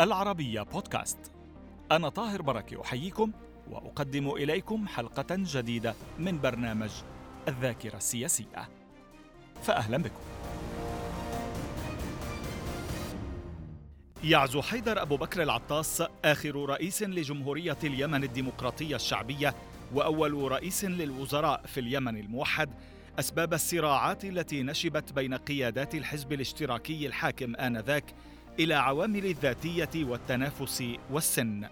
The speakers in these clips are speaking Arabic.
العربية بودكاست. أنا طاهر بركة أحييكم وأقدم إليكم حلقة جديدة من برنامج الذاكرة السياسية. فأهلا بكم. يعزو حيدر أبو بكر العطاس آخر رئيس لجمهورية اليمن الديمقراطية الشعبية وأول رئيس للوزراء في اليمن الموحد أسباب الصراعات التي نشبت بين قيادات الحزب الاشتراكي الحاكم آنذاك إلى عوامل الذاتية والتنافس والسن.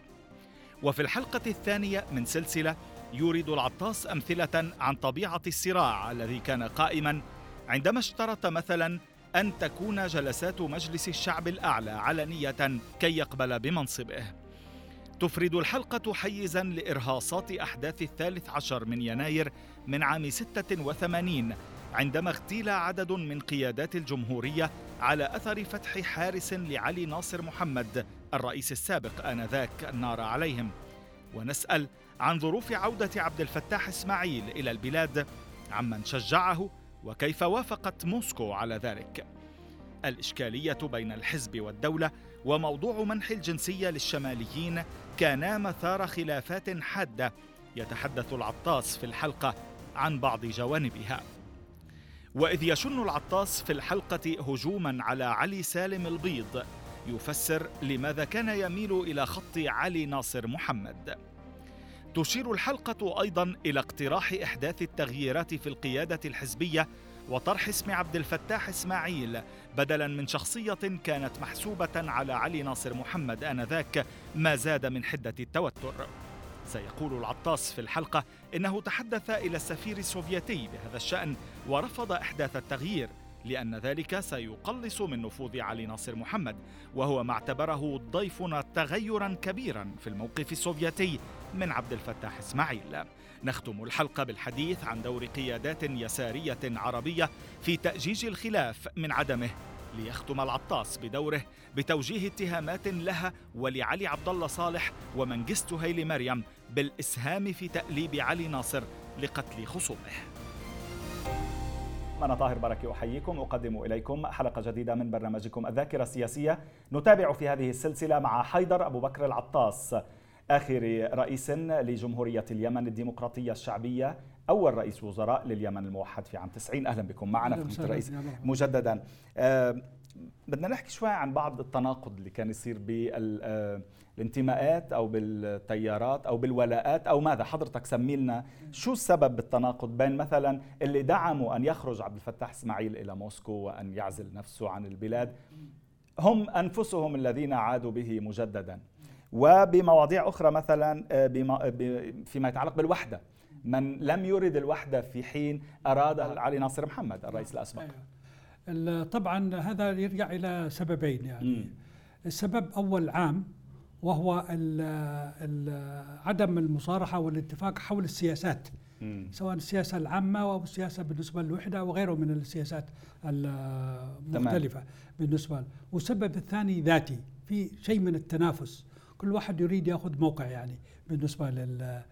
وفي الحلقة الثانية من سلسلة يورد العطاس أمثلة عن طبيعة الصراع الذي كان قائما عندما اشترط مثلا أن تكون جلسات مجلس الشعب الأعلى علنية كي يقبل بمنصبه. تفرد الحلقة حيزا لإرهاصات أحداث الثالث عشر من يناير من عام 86 عندما اغتيل عدد من قيادات الجمهورية على أثر فتح حارس لعلي ناصر محمد الرئيس السابق آنذاك النار عليهم. ونسأل عن ظروف عودة عبد الفتاح إسماعيل إلى البلاد عمن شجعه وكيف وافقت موسكو على ذلك. الإشكالية بين الحزب والدولة وموضوع منح الجنسية للشماليين كانا مثار خلافات حادة يتحدث العطاس في الحلقة عن بعض جوانبها. وإذ يشن العطاس في الحلقة هجوما على علي سالم البيض يفسر لماذا كان يميل إلى خط علي ناصر محمد. تشير الحلقة أيضا إلى اقتراح إحداث التغييرات في القيادة الحزبية وطرح اسم عبد الفتاح إسماعيل بدلا من شخصية كانت محسوبة على علي ناصر محمد آنذاك ما زاد من حدة التوتر. سيقول العطاس في الحلقة إنه تحدث إلى السفير السوفيتي بهذا الشأن ورفض إحداث التغيير لأن ذلك سيقلص من نفوذ علي ناصر محمد وهو ما اعتبره ضيفنا تغيرا كبيرا في الموقف السوفيتي من عبد الفتاح إسماعيل. نختم الحلقة بالحديث عن دور قيادات يسارية عربية في تأجيج الخلاف من عدمه ليختم العطاس بدوره بتوجيه اتهامات لها ولعلي عبد الله صالح ومنجست هيلي مريم بالإسهام في تأليب علي ناصر لقتل خصومه. أنا طاهر بركة أحييكم أقدم إليكم حلقة جديدة من برنامجكم الذاكرة السياسية. نتابع في هذه السلسلة مع حيدر أبو بكر العطاس آخر رئيس لجمهورية اليمن الديمقراطية الشعبية. أول رئيس وزراء لليمن الموحد في عام 90 أهلا بكم. معنا في الرئيس. مجددا. أه بدنا نحكي شوي عن بعض التناقض اللي كان يصير بالانتماءات أو بالتيارات أو بالولاءات أو ماذا؟ حضرتك سمي لنا شو السبب بالتناقض بين مثلا اللي دعموا أن يخرج عبد الفتاح إسماعيل إلى موسكو وأن يعزل نفسه عن البلاد. هم أنفسهم الذين عادوا به مجددا. وبمواضيع أخرى مثلا آه، بما فيما يتعلق بالوحدة. من لم يرد الوحدة في حين أراد علي ناصر محمد الرئيس الأسبق أيوة. طبعا هذا يرجع إلى سببين يعني م. السبب أول عام وهو ال ال عدم المصارحة والاتفاق حول السياسات م. سواء السياسة العامة أو السياسة بالنسبة للوحدة وغيره من السياسات تمام. بالنسبة له والسبب الثاني ذاتي في شيء من التنافس كل واحد يريد يأخذ موقع يعني بالنسبة لل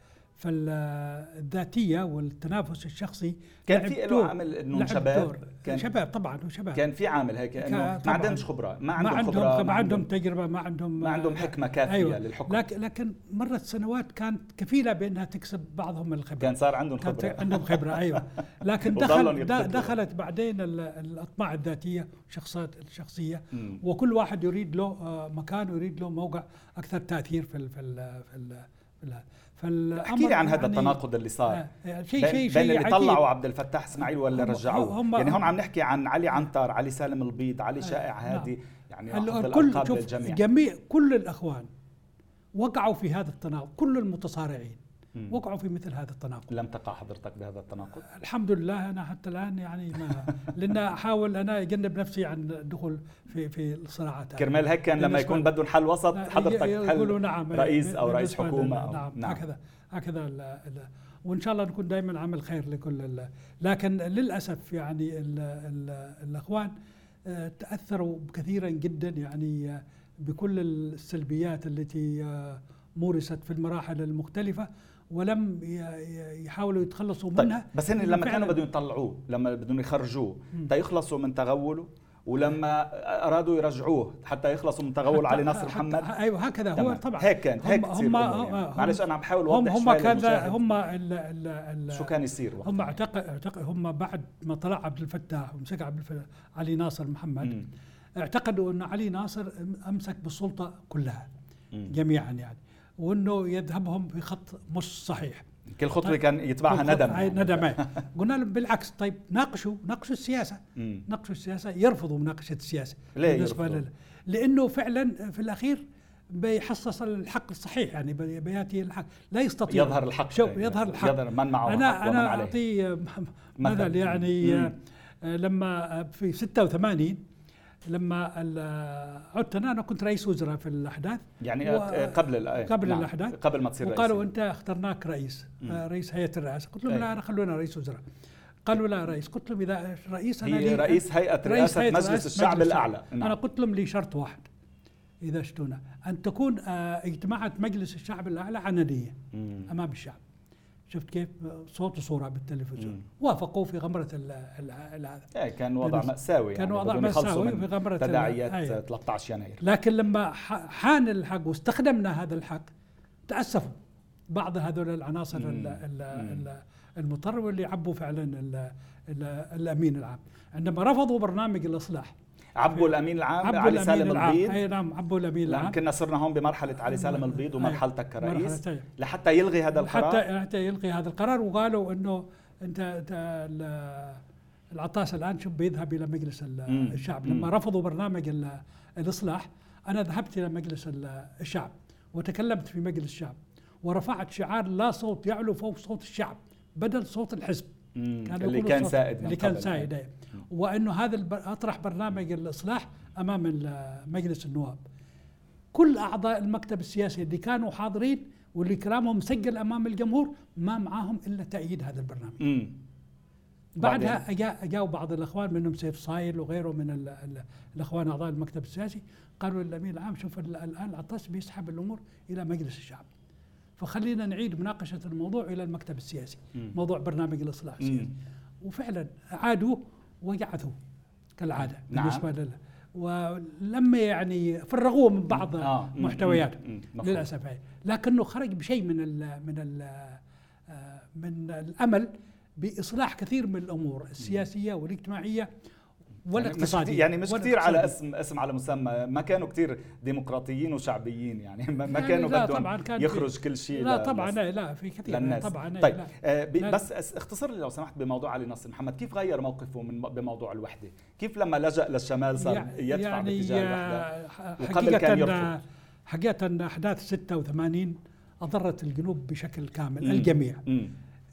فالذاتية والتنافس الشخصي كان في له عامل إنه شباب؟ كان شباب طبعا وشباب كان في عامل هيك إنه ما عندهمش خبرة ما عندهم, ما عندهم خبرة ما عندهم تجربة ما عندهم ما عندهم حكمة كافية أيوة. للحكم. لكن لكن مرت سنوات كانت كفيلة بأنها تكسب بعضهم الخبرة. كان صار عندهم خبرة. عندهم خبرة أيوه. لكن دخل دخلت بعدين الأطماع الذاتية والشخصيات الشخصية. وكل واحد يريد له آه، مكان ويريد له موقع أكثر تأثير في ال في ال في, ال في ال احكي لي عن هذا يعني التناقض اللي صار. آه، يعني شيء شيء بين اللي طلعوا عبد الفتاح إسماعيل ولا رجعوه. يعني هون عم نحكي عن علي عنتر علي سالم البيض علي آه، شائع نعم. هادي يعني الكل شوف جميع كل الأخوان وقعوا في هذا التناقض كل المتصارعين. وقعوا في مثل هذا التناقض. لم تقع حضرتك بهذا التناقض؟ الحمد لله أنا حتى الآن يعني ما لأن أحاول أنا أجنب نفسي عن الدخول في في الصراعات كرمال هيك كان لما يكون بدهم حل وسط حضرتك يقولوا نعم رئيس أو رئيس حكومة أو نعم, نعم. هكذا هكذا ال ال وإن شاء الله نكون دائما عمل خير لكل لكن للأسف يعني ال ال الأخوان آه، تأثروا كثيرا جدا يعني بكل السلبيات التي آه، مورست في المراحل المختلفة. ولم يحاولوا يتخلصوا طيب منها. بس هن لما كانوا بدهم يطلعوه لما بدهم يخرجوه تيخلصوا من تغوله ولما أرادوا يرجعوه حتى يخلصوا من تغول علي ناصر محمد. أيوه هكذا هو طبعا. هيك كان هيك هم يعني. معلش أنا عم بحاول أوضح هم كذا هم ال ال ال شو كان يصير هم اعتقد هم بعد ما طلع عبد الفتاح ومسك عبد الفتاح علي ناصر محمد م. اعتقدوا أن علي ناصر أمسك بالسلطة كلها م. جميعا يعني. وإنه يذهبهم في خط مش صحيح. كل خطوة طيب. كان يتبعها ندم. ندم قلنا لهم بالعكس طيب ناقشوا ناقشوا السياسة. ناقشوا السياسة يرفضوا مناقشة السياسة. ليه يرفضوا؟ لأنه فعلا في الأخير بيحصص الحق الصحيح يعني بيأتي الحق. لا يستطيع. يظهر الحق. شوف يظهر الحق. يظهر من معه أنا أنا اعطي مثل يعني مم. لما في 86 لما عدت أنا أنا كنت رئيس وزراء في الأحداث. يعني و... قبل قبل نعم. الأحداث. قبل ما تصير رئيس. وقالوا أنت اخترناك رئيس مم. رئيس هيئة الرئاسة. قلت لهم لا أنا خلونا رئيس وزراء. قالوا لا رئيس. قلت لهم إذا رئيس أنا هي رئيس هيئة رئاسه هيئة مجلس, مجلس الشعب مجلس الأعلى. نعم. أنا قلت لهم لي شرط واحد إذا شتونا أن تكون اجتماعات مجلس الشعب الأعلى عنادية أمام الشعب. شفت كيف صوت وصورة بالتلفزيون. وافقوا في غمرة هذا إيه كان وضع مأساوي كان يعني وضع مأساوي في غمرة تداعيات أيوة. 13 يناير. لكن لما حان الحق واستخدمنا هذا الحق تأسفوا بعض هذول العناصر المضطرة واللي عبوا فعلا الأمين العام. عندما رفضوا برنامج الإصلاح عبوا الأمين العام عبوا علي سالم البيض. أي نعم عبوا الأمين العام. كنا صرنا هون بمرحلة علي سالم البيض ومرحلتك كرئيس. لحتى يلغي هذا القرار. حتى حتى يلغي هذا القرار. وقالوا إنه انت, أنت العطاس الآن شوف بيذهب إلى مجلس الشعب. لما رفضوا برنامج الإصلاح أنا ذهبت إلى مجلس الشعب وتكلمت في مجلس الشعب ورفعت شعار لا صوت يعلو فوق صوت الشعب بدل صوت الحزب. كان اللي كان سائد اللي كان سائد. وأنه هذا أطرح برنامج الإصلاح أمام مجلس النواب. كل أعضاء المكتب السياسي اللي كانوا حاضرين واللي كلامهم مسجل أمام الجمهور ما معاهم إلا تأييد هذا البرنامج. مم. بعدها اجا اجاوا بعض الأخوان منهم سيف صايل وغيره من ال ال الأخوان أعضاء المكتب السياسي قالوا للامين العام شوف الآن العطاس بيسحب الأمور إلى مجلس الشعب. فخلينا نعيد مناقشة الموضوع إلى المكتب السياسي مم. موضوع برنامج الإصلاح السياسي. وفعلا عادوا وقعدوا كالعادة نعم. بالنسبة لل ولما يعني فرغوه من بعض آه. محتوياته للأسف هي. لكنه خرج بشيء من ال من ال آه، من الأمل بإصلاح كثير من الأمور السياسية والاجتماعية والاقتصادي يعني مش كثير على اسم اسم على مسمى. ما كانوا كثير ديمقراطيين وشعبيين يعني ما يعني كانوا بدهم يخرج كل شيء لا طبعا لا, لا في كثير للناس. طبعا طيب لا. آه بس اختصر لي لو سمحت بموضوع علي ناصر محمد كيف غير موقفه من بموضوع الوحدة؟ كيف لما لجأ للشمال صار يدفع يعني باتجاه الوحدة؟ وقبل كان يرفض. حقيقة أحداث 86 أضرت الجنوب بشكل كامل مم. الجميع. مم.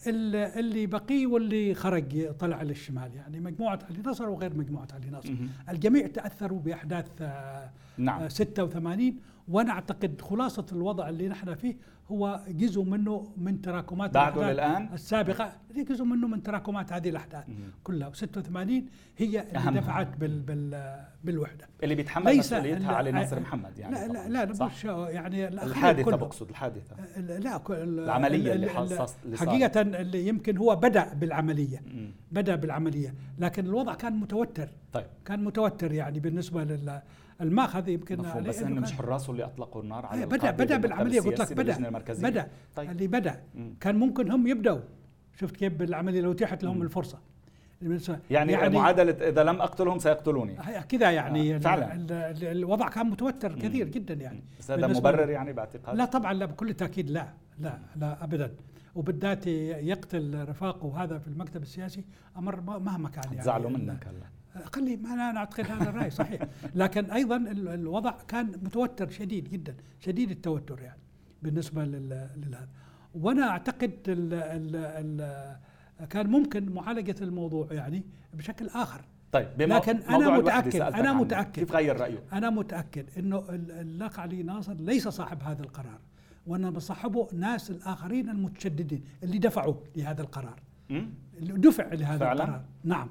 اللي بقي واللي خرج طلع للشمال. يعني مجموعة علي نصر وغير مجموعة علي نصر. الجميع تأثروا بأحداث آه، نعم. 86 وأنا أعتقد خلاصة الوضع اللي نحن فيه هو جزء منه من تراكمات بعده للآن؟ السابقة. جزء منه من تراكمات هذه الأحداث كلها. و86 هي اللي دفعت بال بال بالوحدة. اللي بيتحمل مسؤوليتها علي ناصر محمد يعني لا لا لا, لا مش يعني الحادثة بقصد الحادثة. لا العملية اللي, اللي حقيقة اللي يمكن هو بدأ بالعملية. مم. بدأ بالعملية. لكن الوضع كان متوتر. طيب. كان متوتر يعني بالنسبة لل الماخذ يمكن بس هن مش حراسه اللي أطلقوا النار على بدا بدأ بالعملية. قلت لك بدأ. بدأ. طيب. اللي بدأ مم. كان ممكن هم يبدأوا. شفت كيف بالعملية لو اتيحت لهم مم. الفرصة. يعني, يعني معادلة إذا لم أقتلهم سيقتلوني. كذا يعني. آه فعلا. الوضع كان متوتر كثير مم. جدا يعني. بس هذا مبرر يعني باعتقادك لا طبعا لا بكل تأكيد لا. لا لا ابدا. وبالذات يقتل رفاقه هذا في المكتب السياسي أمر مهما كان يعني. زعلوا منك هلا خلي ما أنا أعتقد هذا الرأي صحيح. لكن أيضا الوضع كان متوتر شديد جدا شديد التوتر يعني. بالنسبة لهذا وأنا أعتقد ال ال ال كان ممكن معالجة الموضوع يعني بشكل آخر. طيب لكن أنا متأكد أنا متأكد. كيف غير رأيه؟ أنا متأكد إنه الاخ علي ناصر ليس صاحب هذا القرار وانما صاحبه ناس الآخرين المتشددين اللي دفعوا لهذا القرار. دفع لهذا فعلا؟ القرار. نعم.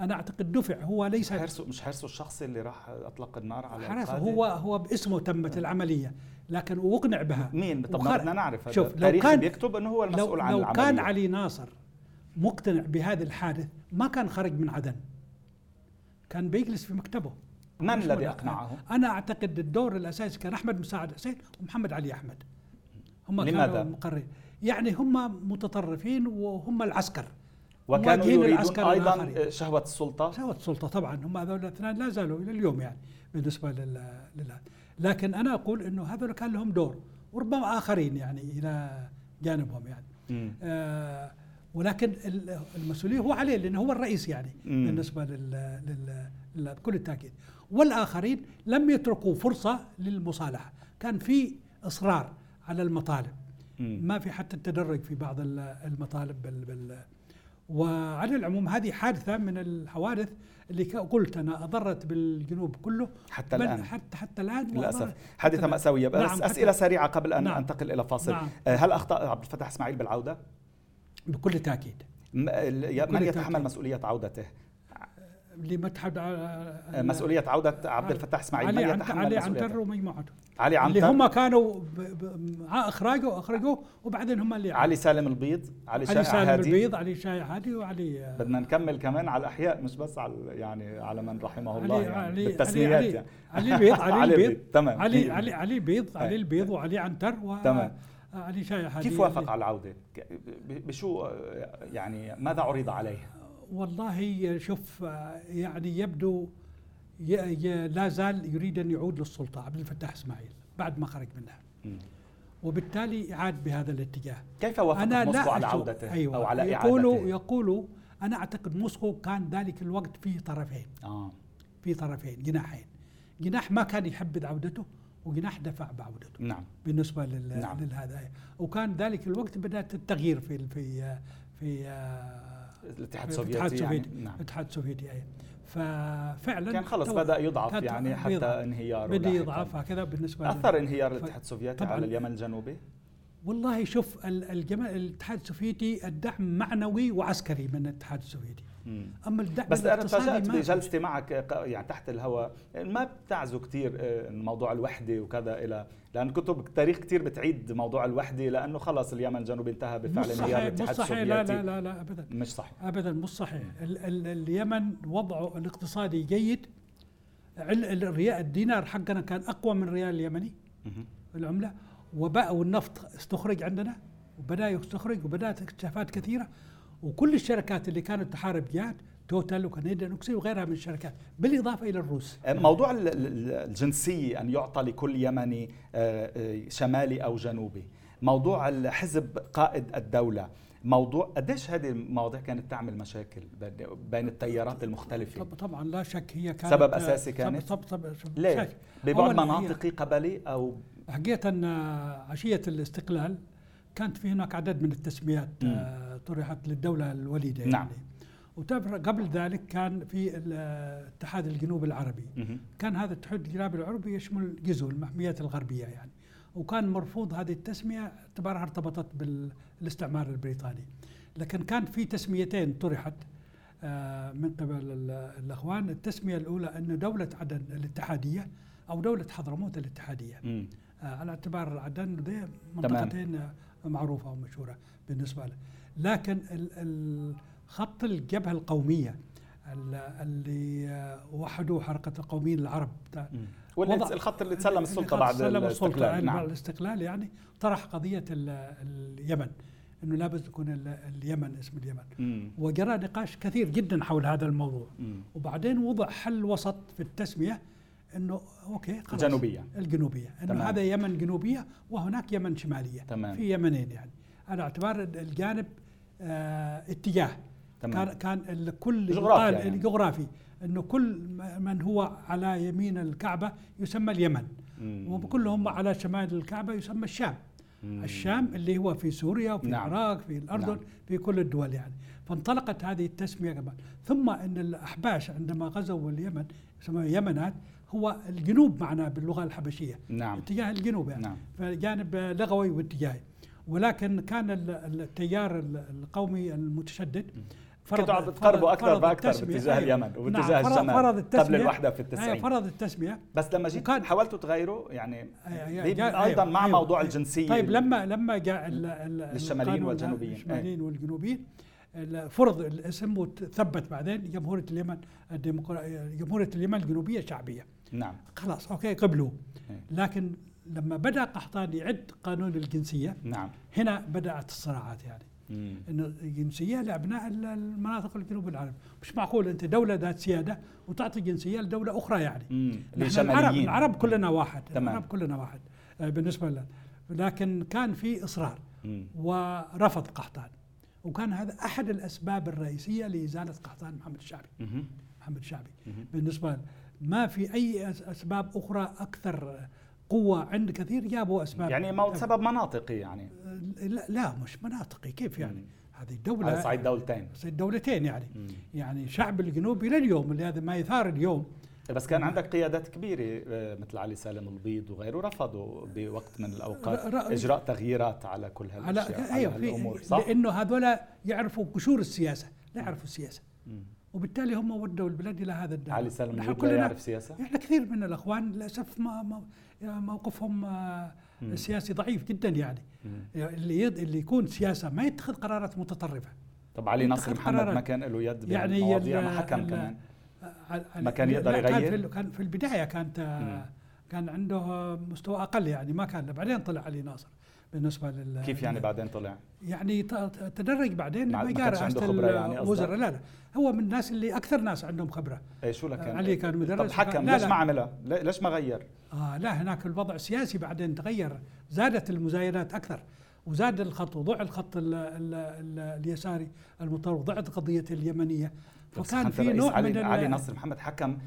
أنا أعتقد دفع هو ليس مش حرصه مش حرصه الشخصي اللي راح أطلق النار على حرصه هو هو باسمه تمت العملية لكن وأقنع بها. مين؟ طب بدنا نعرف. شوف التاريخ كان بيكتب إنه هو المسؤول لو عن لو العملية. كان علي ناصر مقتنع بهذا الحادث ما كان خرج من عدن. كان بيجلس في مكتبه. من الذي أقنعه؟ أنا أعتقد الدور الأساسي كان أحمد مساعد حسين ومحمد علي أحمد. هم لماذا؟ كانوا مقررين. يعني هم متطرفين وهم العسكر. وكانوا يريدون أيضا الآخرين. شهوة السلطة. شهوة السلطة طبعا هم هذول الاثنين لا زالوا إلى اليوم يعني بالنسبة لل لكن أنا أقول إنه هذول كان لهم دور وربما آخرين يعني إلى جانبهم يعني. آه ولكن المسؤولية هو عليه لأنه هو الرئيس يعني مم. بالنسبة لل, لل بكل التأكيد. والآخرين لم يتركوا فرصة للمصالحة. كان في إصرار على المطالب. مم. ما في حتى التدرج في بعض المطالب بال بال وعلى العموم هذه حادثة من الحوادث اللي قلت أنا أضرت بالجنوب كله حتى الآن. حتى حتى الآن للأسف. حادثة مأساوية. بس نعم أسئلة سريعة قبل أن نعم. انتقل إلى فاصل. نعم. آه، هل أخطأ عبد الفتاح إسماعيل بالعودة؟ بكل تأكيد. من يتحمل مسؤولية عودته؟ لمتحف آه، مسؤولية عودة عبد الفتاح إسماعيل. علي من يتحمل علي عنتر ومجموعته علي عنتر. اللي هم كانوا اخراجوا اخرجوه وبعدين هم اللي علي سالم البيض علي علي سالم هادي. البيض علي شائع هادي وعلي آه، بدنا نكمل كمان على الأحياء مش بس على يعني على من رحمه الله علي يعني علي بالتسميات علي يعني. علي البيض علي البيض. تمام. علي علي علي البيض علي البيض وعلي عنتر و تمام. علي شائع هادي. كيف وافق على العوده؟ بشو يعني ماذا عرض عليه؟ والله شوف يعني يبدو لا زال يريد أن يعود للسلطة. عبد الفتاح إسماعيل بعد ما خرج منها. وبالتالي عاد بهذا الاتجاه. كيف وافق أنا موسكو على عودته أيوة أو على يقولوا إعادته؟ يقولوا أنا أعتقد موسكو كان ذلك الوقت فيه طرفين. آه. في طرفين جناحين. جناح ما كان يحبذ عودته وجناح دفع بعودته. نعم. بالنسبة لل... نعم. للهذا. وكان ذلك الوقت بدأت التغيير في في في الاتحاد السوفيتي يعني. نعم. الاتحاد السوفيتي يعني ففعلا كان خلص بدأ يضعف يعني حتى انهياره بدأ يضعف هكذا بالنسبة أثر انهيار الاتحاد السوفيتي على اليمن الجنوبي؟ والله شوف الاتحاد السوفيتي الدعم معنوي وعسكري من الاتحاد السوفيتي. أما الدعم بس أنا تفاجأت بجلستي معك يعني تحت الهواء. ما بتعزوا كثير آه، موضوع الوحده وكذا إلى لأن كتب التاريخ كثير بتعيد موضوع الوحده لأنه خلص اليمن الجنوبي انتهى بفعل انهيار الاتحاد السوفيتي لا لا لا لا ابدا. مش صحيح. ابدا مش صحيح. ال ال اليمن وضعه الاقتصادي جيد. الدينار حقنا كان أقوى من الريال اليمني. العملة. وبقى والنفط استخرج عندنا وبدا يستخرج وبدات اكتشافات كثيرة. وكل الشركات اللي كانت تحارب جات Total و Canadian Oxy وغيرها من الشركات بالإضافة إلى الروس. موضوع الجنسيه أن يعطى لكل يمني آه، آه، شمالي أو جنوبي. موضوع الحزب قائد الدولة موضوع قديش هذه المواضيع كانت تعمل مشاكل بين التيارات المختلفة؟ طبعا لا شك هي كانت سبب أساسي كانت؟ طب طب ليه؟ ببعد مناطقي قبلي أو حقيقة عشية الاستقلال كانت في هناك عدد من التسميات آه، طرحت للدولة الوليدة نعم. يعني. قبل ذلك كان في الاتحاد الجنوب العربي. كان هذا الاتحاد الجنوب العربي يشمل جزء المحميات الغربية يعني. وكان مرفوض هذه التسمية اعتبارها ارتبطت بالاستعمار البريطاني. لكن كان في تسميتين طرحت آه، من قبل الأخوان. التسمية الأولى أن دولة عدن الاتحادية أو دولة حضرموت الاتحادية. آه، على اعتبار عدن ذي منطقتين معروفة ومشهورة بالنسبة له. لكن خط الجبهة القومية اللي وحدوه حركة القوميين العرب الخط اللي تسلم السلطة بعد تسلم الاستقلال. يعني نعم. بعد الاستقلال يعني طرح قضية اليمن إنه لابد تكون اليمن اسم اليمن. مم. وجرى نقاش كثير جدا حول هذا الموضوع. مم. وبعدين وضع حل وسط في التسمية إنه أوكي خلاص الجنوبية الجنوبية إنه تمام. هذا يمن جنوبية وهناك يمن شمالية تمام. في يمنين يعني على أعتبار الجانب آه اتجاه تمام. كان كان الكل جغرافي يعني. الجغرافي إنه كل من هو على يمين الكعبة يسمى اليمن وكلهم على شمال الكعبة يسمى الشام مم. الشام اللي هو في سوريا وفي نعم. العراق في الأردن نعم. في كل الدول يعني فانطلقت هذه التسمية كمان ثم إن الأحباش عندما غزوا اليمن يسمى يمنات هو الجنوب معنا باللغة الحبشية. نعم. اتجاه الجنوب يعني. نعم. فجانب لغوي واتجاهي. ولكن كان التيار القومي المتشدد فرض بتقربوا أكثر بأكثر باتجاه أيوة. اليمن وباتجاه نعم. الشمال فرض التسمية. قبل الوحدة في التسعين. أيوة فرض التسمية. بس لما جيت حاولتوا تغيروا يعني أيوة أيضا مع أيوة. موضوع الجنسية طيب لما لما جاء للشماليين والجنوبيين. الشماليين والجنوبيين فرض الاسم وثبت بعدين جمهورية اليمن جمهورية اليمن الجنوبية شعبيه نعم. خلاص أوكي قبلوا. إيه. لكن لما بدأ قحطان يعد قانون الجنسية نعم. هنا بدأت الصراعات يعني. إنه الجنسية لأبناء المناطق الجنوب العرب. مش معقول أنت دولة ذات سيادة وتعطي جنسية لدولة أخرى يعني. نحن العرب العرب كلنا واحد. تمام. العرب كلنا واحد آه، بالنسبة لنا. لكن كان في إصرار ورفض قحطان. وكان هذا أحد الأسباب الرئيسية لإزالة قحطان محمد الشعبي. محمد الشعبي. بالنسبة ما في أي أسباب أخرى أكثر قوة عند كثير؟ جابوا أسباب. يعني ما سبب مناطقي يعني. لا, لا مش مناطقي. كيف يعني؟ هذه الدولة على صعيد دولتين. صعيد دولتين يعني. مم. يعني شعب الجنوب إلى اليوم اللي هذا ما يثار اليوم. بس كان عندك قيادات كبيرة آه، مثل علي سالم البيض وغيره رفضوا بوقت من الأوقات إجراء تغييرات على كل هالأشياء على, أيوة على صح؟ لأنه هذول يعرفوا قشور السياسة لا يعرفوا السياسة. مم. وبالتالي هم ودوا البلد إلى هذا الدعم علي سالم البيض لا يعرف سياسة؟ إحنا كثير من الأخوان للأسف ما, موقفهم آه، السياسي ضعيف جدا يعني. اللي اللي يكون سياسة ما يتخذ قرارات متطرفة. طب علي ناصر محمد ما كان له يد يعني ما حكم كمان؟ ما كان يقدر يغير؟ كان في البداية كانت كان عنده مستوى أقل يعني ما كان بعدين طلع علي ناصر بالنسبة لل كيف يعني بعدين طلع؟ يعني تدرج بعدين لما جاء رئاسه يعني الوزراء لا لا هو من الناس اللي أكثر ناس عندهم خبرة. اي شو لكن علي كان مدرس. طب حكم ليش ما عملها؟ ليش ما غير؟ آه لا هناك الوضع السياسي بعدين تغير. زادت المزايدات أكثر وزاد الخط وضع الخط ال ال ال اليساري المتطرف ضعت قضية اليمنية. فكان في نوع علي من علي ناصر محمد حكم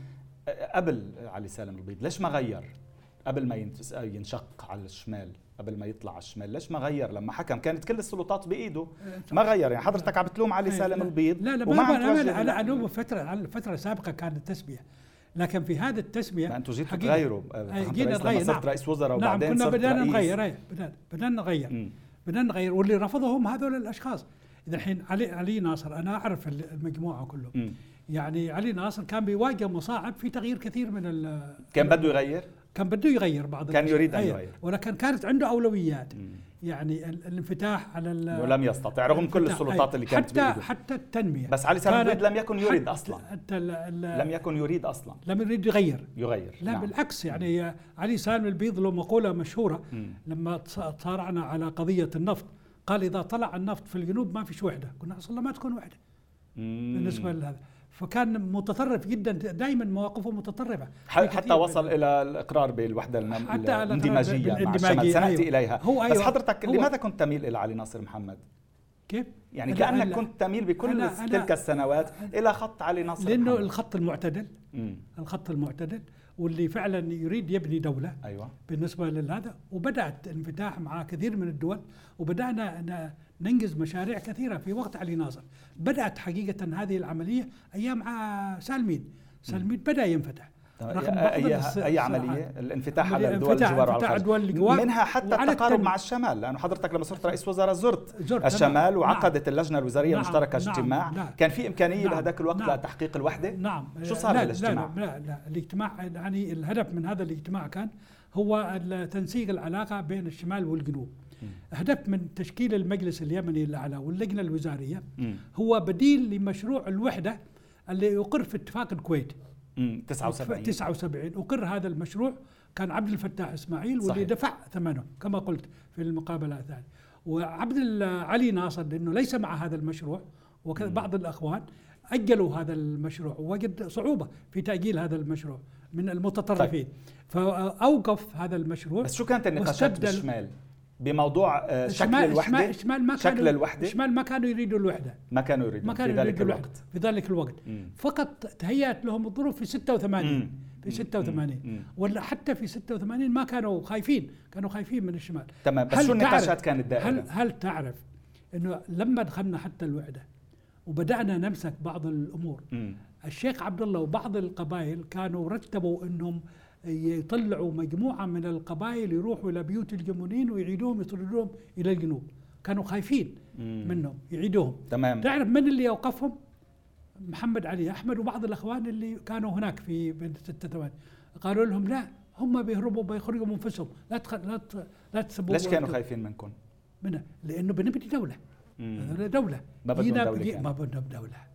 قبل علي سالم البيض ليش ما غير؟ قبل ما ينشق على الشمال قبل ما يطلع على الشمال ليش ما غير؟ لما حكم كانت كل السلطات بإيده ما غير. يعني حضرتك عم بتلوم علي سالم البيض لا لا وما ما أنا الومه فترة فترة سابقة كانت التسميه لكن في هذه التسمية ما أنتم جيتوا تغيروا. جينا نغير نعم. رئيس وزراء نعم وبعدين كنا بدنا نغير. بدنا نغير. بدنا نغير. واللي رفضهم هذول الأشخاص. إذا الحين علي علي ناصر أنا أعرف المجموعة كلهم يعني علي ناصر كان بيواجه مصاعب في تغيير كثير من كان بده يغير؟ كان بده يغير بعض كان يريد أن يغير. ولكن كانت عنده أولويات. مم. يعني الانفتاح على ولم يستطع رغم كل السلطات اللي كانت حتى بإيده. حتى التنمية. بس علي سلام لم يكن يريد أصلا. حتى لم يكن يريد أصلا. لم يريد يغير. يغير لا نعم. بالعكس يعني علي سالم البيض له مقولة مشهورة. مم. لما صارعنا على قضية النفط قال إذا طلع النفط في الجنوب ما فيش وحدة. كنا أصلا ما تكون وحدة. مم. بالنسبة لهذا. فكان متطرف جدا دائما مواقفه متطرفة. حتى وصل إلى الإقرار بالوحدة الاندماجية مع الشمال سنأتي أيوه. إليها. هو أيوه. بس حضرتك هو لماذا كنت تميل إلى علي ناصر محمد؟ كيف؟ يعني كأنك كنت تميل بكل أنا تلك السنوات أنا إلى خط علي ناصر لأنه محمد. الخط المعتدل. مم. الخط المعتدل. واللي فعلا يريد يبني دولة. أيوه. بالنسبة لهذا وبدأت انفتاح مع كثير من الدول وبدأنا ننجز مشاريع كثيرة في وقت علي ناصر. بدأت حقيقة هذه العملية أيام سالمين. سالمين بدأ ينفتح. رغم أي, أي عملية الانفتاح على الدول الجوار على الجوار منها حتى التقارب مع الشمال لأنه حضرتك لما صرت رئيس وزراء زرت, زرت الشمال نعم. وعقدت نعم اللجنة الوزارية نعم. المشتركة نعم. اجتماع نعم. كان في إمكانية نعم. بهذاك الوقت نعم. لتحقيق الوحدة؟ نعم. شو صار لا بالاجتماع؟ لا, لا لا. الاجتماع يعني الهدف من هذا الاجتماع كان هو تنسيق العلاقة بين الشمال والجنوب. هدف من تشكيل المجلس اليمني الاعلى واللجنة الوزارية هو بديل لمشروع الوحدة اللي يقر في اتفاق الكويت. 79 79 اقر هذا المشروع كان عبد الفتاح إسماعيل واللي صحيح. دفع ثمنه كما قلت في المقابلة الثانية وعبد علي ناصر لأنه ليس مع هذا المشروع وكذا بعض الأخوان أجلوا هذا المشروع ووجد صعوبة في تأجيل هذا المشروع من المتطرفين طيب. فأوقف هذا المشروع بس شو كانت النقاشات بالشمال؟ بموضوع آه، شكل الوحدة شمال ما شكل الوحدة. شمال ما كانوا يريدوا الوحدة. ما كانوا يريدوا ما كانوا في ذلك الوقت. في ذلك الوقت. مم. فقط تهيأت لهم الظروف في 86 مم. في 86 مم. ولا حتى في 86 ما كانوا خايفين. كانوا خايفين من الشمال. تمام بس شو النقاشات كانت دائرة هل هل تعرف إنه لما دخلنا حتى الوحدة وبدأنا نمسك بعض الأمور مم. الشيخ عبد الله وبعض القبائل كانوا رتبوا إنهم يطلعوا مجموعة من القبائل يروحوا إلى بيوت الجمونين ويعيدوهم يطردوهم إلى الجنوب. كانوا خايفين مم. منهم يعيدوهم. تمام. تعرف من اللي أوقفهم؟ محمد علي أحمد وبعض الأخوان اللي كانوا هناك في بين ستة ثواني قالوا لهم لا هم بيهربوا بيخرجوا من انفسهم لا تخ... لا ت... لا تسبوا ليش كانوا خايفين منكم؟ منها لأنه بنبني دولة. هذول دولة. ما بدهم جينا- دولة. ما بدهم دولة. مم.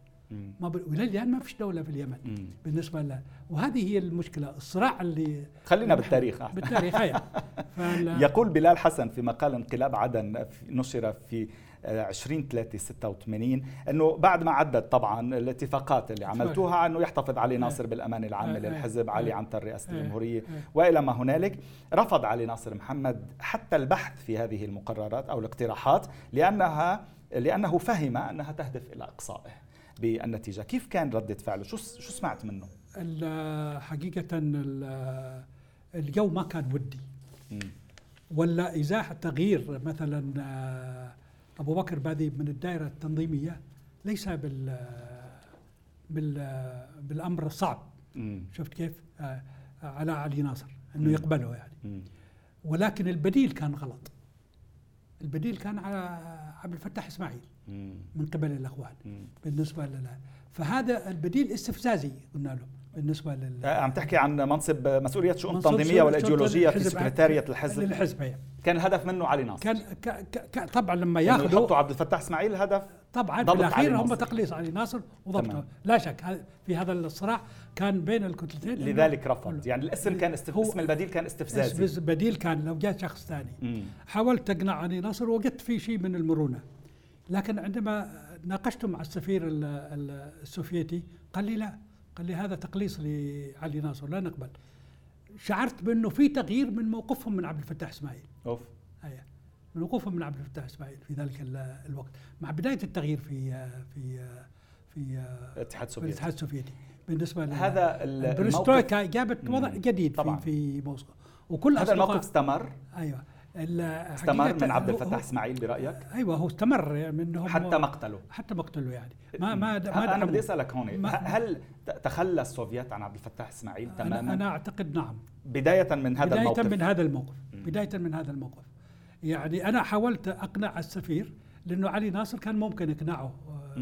ما ب... وإلى الآن ما فيش دولة في اليمن مم. بالنسبة لها وهذه هي المشكلة الصراع اللي خلينا بالتاريخ أحسن. بالتاريخ هي فال... يقول بلال حسن في مقال انقلاب عدن نشر في آه، 20 3 86 إنه بعد ما عدت طبعا الاتفاقات اللي عملتوها إنه يحتفظ علي ناصر بالأمان العام للحزب علي عنتر رئاسة الجمهورية. وإلى ما هنالك رفض علي ناصر محمد حتى البحث في هذه المقررات أو الاقتراحات لانها لأنه فهم أنها تهدف إلى إقصائه بالنتيجة كيف كان ردة فعله شو شو سمعت منه حقيقة ال- الجو ما كان ودي. ولا إزاحة تغيير مثلا آه، أبو بكر بادي من الدائرة التنظيمية ليس بال بال بالأمر الصعب مم. شفت كيف آه، على علي ناصر. إنه يقبله يعني. ولكن البديل كان غلط البديل كان على عبد الفتاح إسماعيل. من قبل الأخوان. بالنسبة لنا فهذا البديل استفزازي قلنا له بالنسبة لل آه، عم تحكي عن منصب مسؤوليه شؤون والإيديولوجية في سكرتارية الحزب للحزب هي. كان الهدف منه علي ناصر كان ك ك ك طبعا لما ياخذوا يحطوا عبد الفتاح إسماعيل هدف طبعا في ضبط علي الاخير هم. تقليص علي ناصر وضبطه. لا شك في هذا الصراع كان بين الكتلتين لذلك رفض. يعني الاسم كان استف... اسم البديل كان استفزازي بس بديل كان لو جاء شخص ثاني. حاولت اقنع علي ناصر وجدت في شيء من المرونة لكن عندما ناقشته مع السفير ال- ال- السوفيتي قال لي لا قال لي هذا تقليص لعلي ناصر لا نقبل. شعرت بأنه في تغيير من موقفهم من عبد الفتاح إسماعيل. أوف. هيا من وقوفهم من عبد الفتاح إسماعيل في ذلك ال- الوقت. مع بداية التغيير في في في الاتحاد في السوفيتي. الاتحاد السوفيتي. بالنسبة لل- هذا ال- الموقف. البرستويكا جابت. وضع جديد طبعاً. في في موسكو. وكل هذا الموقف استمر. أيوه. استمر من عبد الفتاح إسماعيل برأيك؟ أيوه هو استمر منهم حتى مقتله. حتى مقتله يعني. ما ما ما أنا. بدي أسألك هون هل تخلى السوفيات عن عبد الفتاح إسماعيل أنا, تماما؟ أنا أعتقد نعم. بداية من هذا بداية الموقف. من هذا الموقف. بداية من هذا الموقف. يعني أنا حاولت أقنع السفير لأنه علي ناصر كان ممكن إقناعه آه،.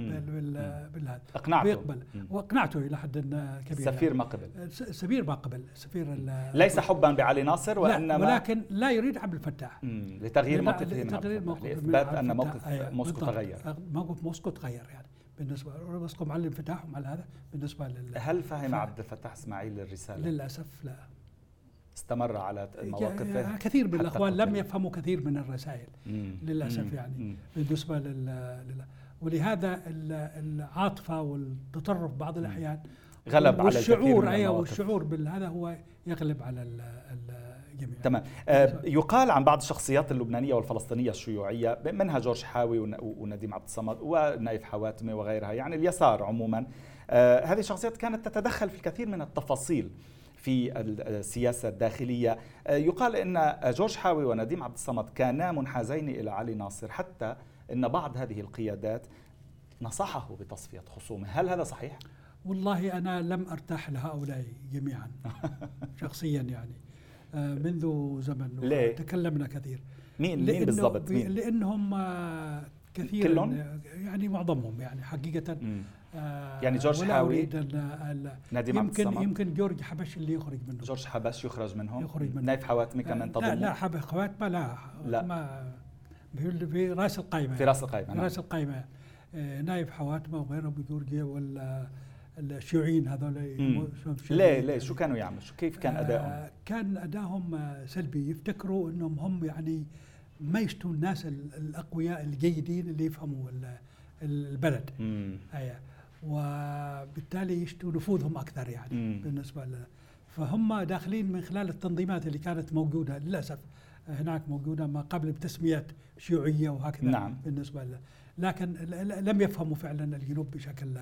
بالهذا. اقنعته. بيقبل. مم. وأقنعته إلى حد كبير. السفير ما قبل. الس- السفير ما قبل. السفير ال- ليس حبا بعلي ناصر وإنما لا لا يريد عبد الفتاح. لتغيير موقفه لتغيير الفتاح، موقف من لاثبات أن. موقف أيوة، موسكو. تغير. موقف موسكو تغير يعني. بالنسبة موسكو مع الانفتاح ومع هذا. بالنسبة لل... هل فهم عبد الفتاح إسماعيل الرسالة؟ للأسف لا. استمر على مواقفه كثير من حتى الأخوان لم. يفهموا كثير من الرسائل مم. للأسف مم. يعني. مم. بالنسبة لل... ولهذا ال- العاطفة والتطرف بعض الأحيان غلب على أيوة المواقف. والشعور بالهذا هو يغلب على ال- ال- الجميع تمام آه، يقال عن بعض الشخصيات اللبنانية والفلسطينية الشيوعية منها جورج حاوي ون- ونديم عبد الصمد ونايف حواتمه وغيرها يعني اليسار عموما آه، هذه الشخصيات كانت تتدخل في الكثير من التفاصيل في السياسة الداخلية آه، يقال أن جورج حاوي ونديم عبد الصمد كانا منحازين إلى علي ناصر حتى أن بعض هذه القيادات نصحه بتصفية خصومه هل هذا صحيح؟ والله أنا لم أرتاح لهؤلاء جميعا شخصيا يعني آه، منذ زمن؟ تكلمنا كثير مين مين بالضبط مين؟ لأنهم آه، كثيرا كلهم؟ يعني معظمهم يعني حقيقة مم. آه، يعني جورج حاوي، نديم عبد يمكن يمكن جورج حبش اللي يخرج منه جورج حبش يخرج منهم يخرج منهم. نايف حواتمي كمان لا تضمه لا حب خوات ما لا لا. ما في في راس القائمه في راس القائمة في نعم. راس القائمه آه، نايف حواتمه وغيرهم بجورجيا ولا الشيوعيين هذول ليه ليه شو كانوا يعملوا؟ شو كيف كان أدائهم؟ آه، كان أدائهم آه، سلبي يفتكروا إنهم هم يعني ما يشتوا الناس ال- الأقوياء الجيدين اللي يفهموا ال- البلد. أيه. وبالتالي يشتوا نفوذهم أكثر يعني مم. بالنسبة ل فهم داخلين من خلال التنظيمات اللي كانت موجودة للأسف هناك موجودة ما قبل بتسميات شيوعية وهكذا نعم. بالنسبة ل... لكن لم يفهموا فعلا الجنوب بشكل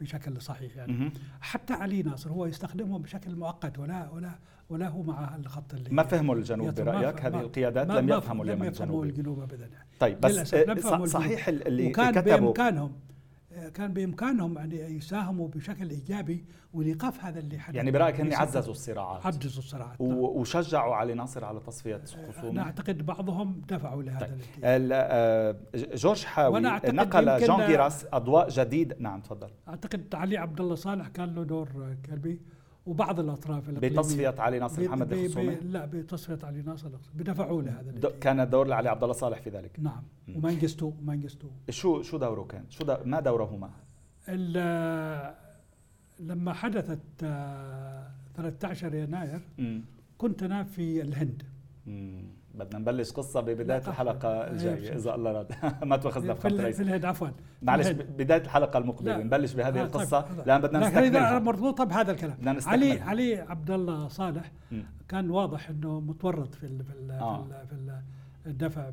بشكل صحيح يعني. حتى علي ناصر هو يستخدمهم بشكل مؤقت ولا ولا ولا هو مع الخط اللي ما فهموا الجنوب برأيك؟ هذه القيادات لم يفهموا لم اليمن يفهموا الجنوبي. الجنوب ابدا يعني. طيب بس لم آه، يفهموا صحيح ال- اللي وكان كتبوا بإمكانهم كان بإمكانهم أن يساهموا بشكل إيجابي والايقاف هذا اللي حدث. يعني برأيك في عززوا الصراعات. عززوا الصراعات. و- وشجعوا علي ناصر على تصفية أنا خصومه أعتقد بعضهم دفعوا لهذا طيب. آه، جورج حاوي نقل جون جيراس أضواء جديد نعم تفضل. أعتقد علي عبد الله صالح كان له دور كلبي. وبعض الأطراف الإقليمية. بتصفية علي ناصر محمد الخصومي لا بتصفية علي ناصر الخصومي بدفعوا له هذا د- الاتجاه. كان الدور لعلي عبد الله صالح في ذلك. نعم. ومانجستو مانجستو شو شو دوره كان؟ شو دو ما دورهما؟ لما حدثت آه، 13 يناير مم. كنت أنا في الهند. مم. بدنا نبلش قصة ببداية الحلقة الجاية إذا الله راد ما تواخذنا في, بخط في الهند عفوا معلش. ب- بداية الحلقة المقبلة. نبلش بهذه آه، القصة طيب. لأن بدنا نستكملها مربوطة بهذا الكلام بدنا علي نستكملها علي عبد الله صالح مم. كان واضح إنه متورط في ال في ال آه. في, ال في ال الدفع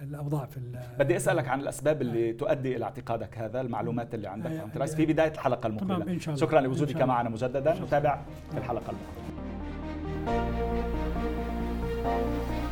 بالاوضاع في بدي أسألك عن الأسباب اللي تؤدي إلى اعتقادك هذا المعلومات اللي عندك عن رئيس أي- في بداية الحلقة تمام، المقبله إن شاء الله. شكرا لوجودك. معنا مجددا. نتابع في الحلقة المقبلة thank you